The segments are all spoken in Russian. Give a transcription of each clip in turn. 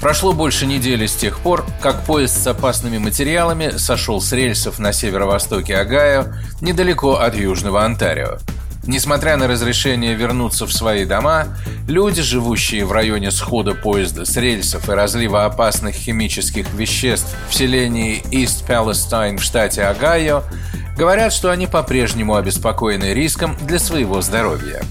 Прошло больше недели с тех пор, как поезд с опасными материалами сошел с рельсов на северо-востоке Огайо, недалеко от Южного Онтарио. Несмотря на разрешение вернуться в свои дома, люди, живущие в районе схода поезда с рельсов и разлива опасных химических веществ в селении East Palestine в штате Огайо, говорят, что они по-прежнему обеспокоены риском для своего здоровья.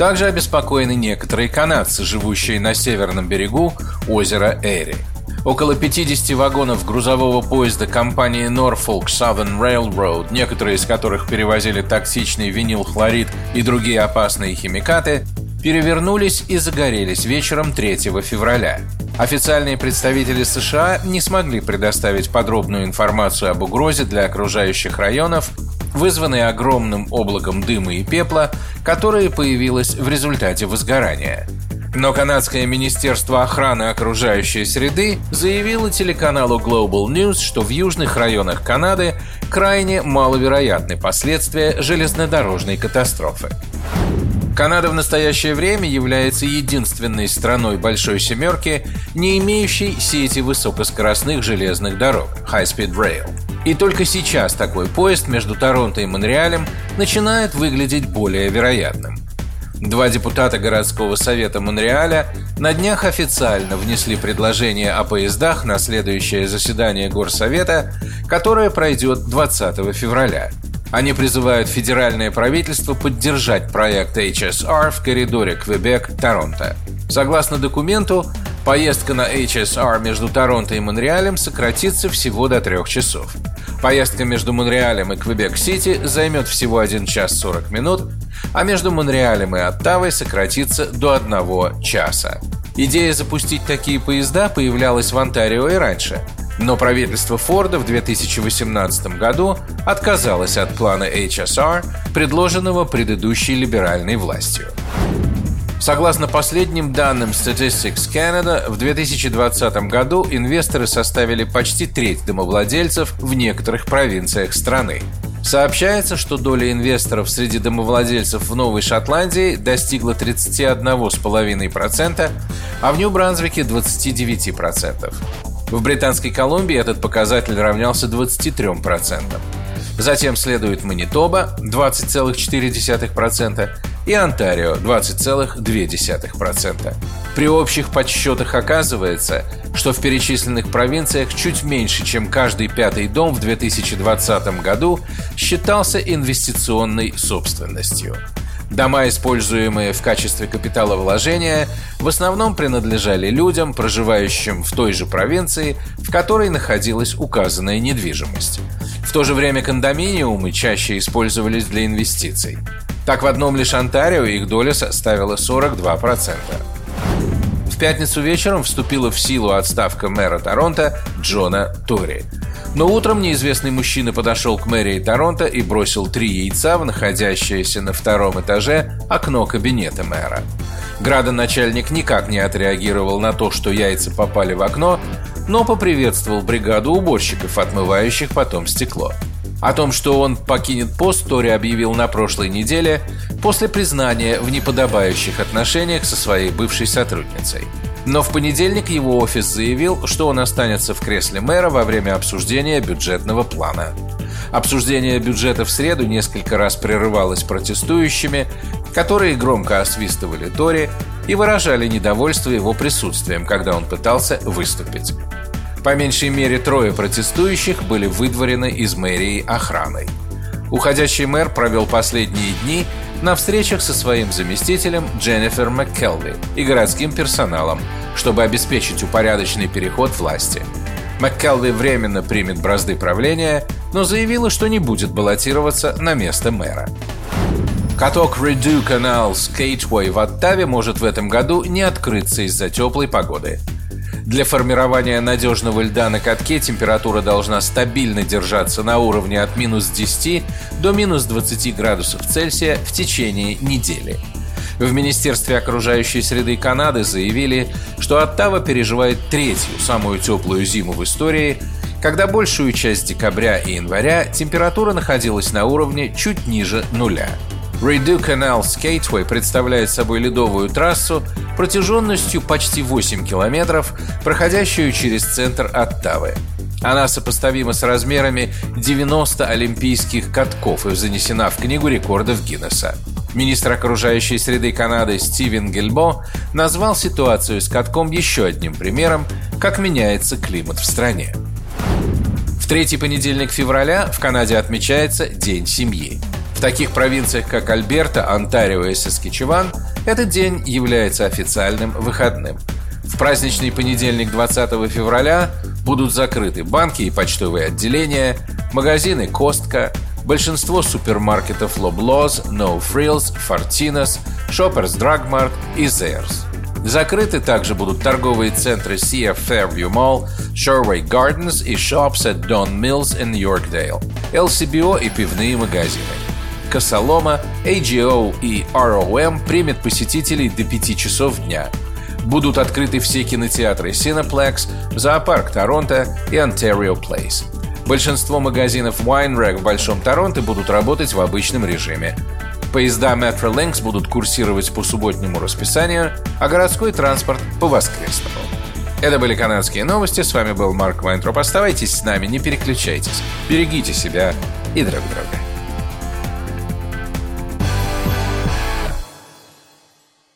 Также обеспокоены некоторые канадцы, живущие на северном берегу озера Эри. Около 50 вагонов грузового поезда компании Norfolk Southern Railroad, некоторые из которых перевозили токсичный винилхлорид и другие опасные химикаты, перевернулись и загорелись вечером 3 февраля. Официальные представители США не смогли предоставить подробную информацию об угрозе для окружающих районов вызванные огромным облаком дыма и пепла, которое появилось в результате возгорания. Но канадское министерство охраны окружающей среды заявило телеканалу Global News, что в южных районах Канады крайне маловероятны последствия железнодорожной катастрофы. Канада в настоящее время является единственной страной Большой Семерки, не имеющей сети высокоскоростных железных дорог High Speed Rail. И только сейчас такой поезд между Торонто и Монреалем начинает выглядеть более вероятным. Два депутата городского совета Монреаля на днях официально внесли предложение о поездах на следующее заседание Горсовета, которое пройдет 20 февраля. Они призывают федеральное правительство поддержать проект HSR в коридоре Квебек-Торонто. Согласно документу, поездка на HSR между Торонто и Монреалем сократится всего до трех часов. Поездка между Монреалем и Квебек-Сити займет всего 1 час 40 минут, а между Монреалем и Оттавой сократится до 1 часа. Идея запустить такие поезда появлялась в Онтарио и раньше, но правительство Форда в 2018 году отказалось от плана HSR, предложенного предыдущей либеральной властью. Согласно последним данным Statistics Canada, в 2020 году инвесторы составили почти треть домовладельцев в некоторых провинциях страны. Сообщается, что доля инвесторов среди домовладельцев в Новой Шотландии достигла 31,5%, а в Нью-Бранзвике 29%. В Британской Колумбии этот показатель равнялся 23%. Затем следует Манитоба 20,4% и Онтарио 20,2%. При общих подсчетах оказывается, что в перечисленных провинциях чуть меньше, чем каждый пятый дом в 2020 году считался инвестиционной собственностью. Дома, используемые в качестве капиталовложения, в основном принадлежали людям, проживающим в той же провинции, в которой находилась указанная недвижимость. В то же время кондоминиумы чаще использовались для инвестиций. Так, в одном лишь Онтарио их доля составила 42%. В пятницу вечером вступила в силу отставка мэра Торонто Джона Тори – но утром неизвестный мужчина подошел к мэрии Торонто и бросил три яйца в находящееся на втором этаже окно кабинета мэра. Градоначальник никак не отреагировал на то, что яйца попали в окно, но поприветствовал бригаду уборщиков, отмывающих потом стекло. О том, что он покинет пост, Тори объявил на прошлой неделе после признания в неподобающих отношениях со своей бывшей сотрудницей. Но в понедельник его офис заявил, что он останется в кресле мэра во время обсуждения бюджетного плана. Обсуждение бюджета в среду несколько раз прерывалось протестующими, которые громко освистывали Тори и выражали недовольство его присутствием, когда он пытался выступить. По меньшей мере трое протестующих были выдворены из мэрии охраной. Уходящий мэр провел последние дни на встречах со своим заместителем Дженнифер МакКелви и городским персоналом, чтобы обеспечить упорядоченный переход власти. МакКелви временно примет бразды правления, но заявила, что не будет баллотироваться на место мэра. Каток Redo Canal Skateway в Оттаве может в этом году не открыться из-за теплой погоды. Для формирования надежного льда на катке температура должна стабильно держаться на уровне от минус 10 до минус 20 градусов Цельсия в течение недели. В Министерстве окружающей среды Канады заявили, что Оттава переживает третью, самую теплую зиму в истории, когда большую часть декабря и января температура находилась на уровне чуть ниже нуля. Redo Canal Skateway представляет собой ледовую трассу протяженностью почти 8 километров, проходящую через центр Оттавы. Она сопоставима с размерами 90 олимпийских катков и занесена в Книгу рекордов Гиннесса. Министр окружающей среды Канады Стивен Гельбо назвал ситуацию с катком еще одним примером, как меняется климат в стране. В третий понедельник февраля в Канаде отмечается День семьи. В таких провинциях, как Альберта, Онтарио и Саскичеван, этот день является официальным выходным. В праздничный понедельник 20 февраля будут закрыты банки и почтовые отделения, магазины «Костка», большинство супермаркетов Loblaws, No Frills, Fortinas, Shoppers Drug Mart и Zayres. Закрыты также будут торговые центры CF Fairview Mall, Shoreway Gardens и Shops at Don Mills in Yorkdale, LCBO и пивные магазины. Косолома, AGO и ROM примет посетителей до 5 часов дня. Будут открыты все кинотеатры Cineplex, зоопарк Торонто и Ontario Place. Большинство магазинов Wine Rack в Большом Торонто будут работать в обычном режиме. Поезда Metrolinx будут курсировать по субботнему расписанию, а городской транспорт – по воскресному. Это были канадские новости. С вами был Марк Вайнтроп. Оставайтесь с нами, не переключайтесь. Берегите себя и друг друга.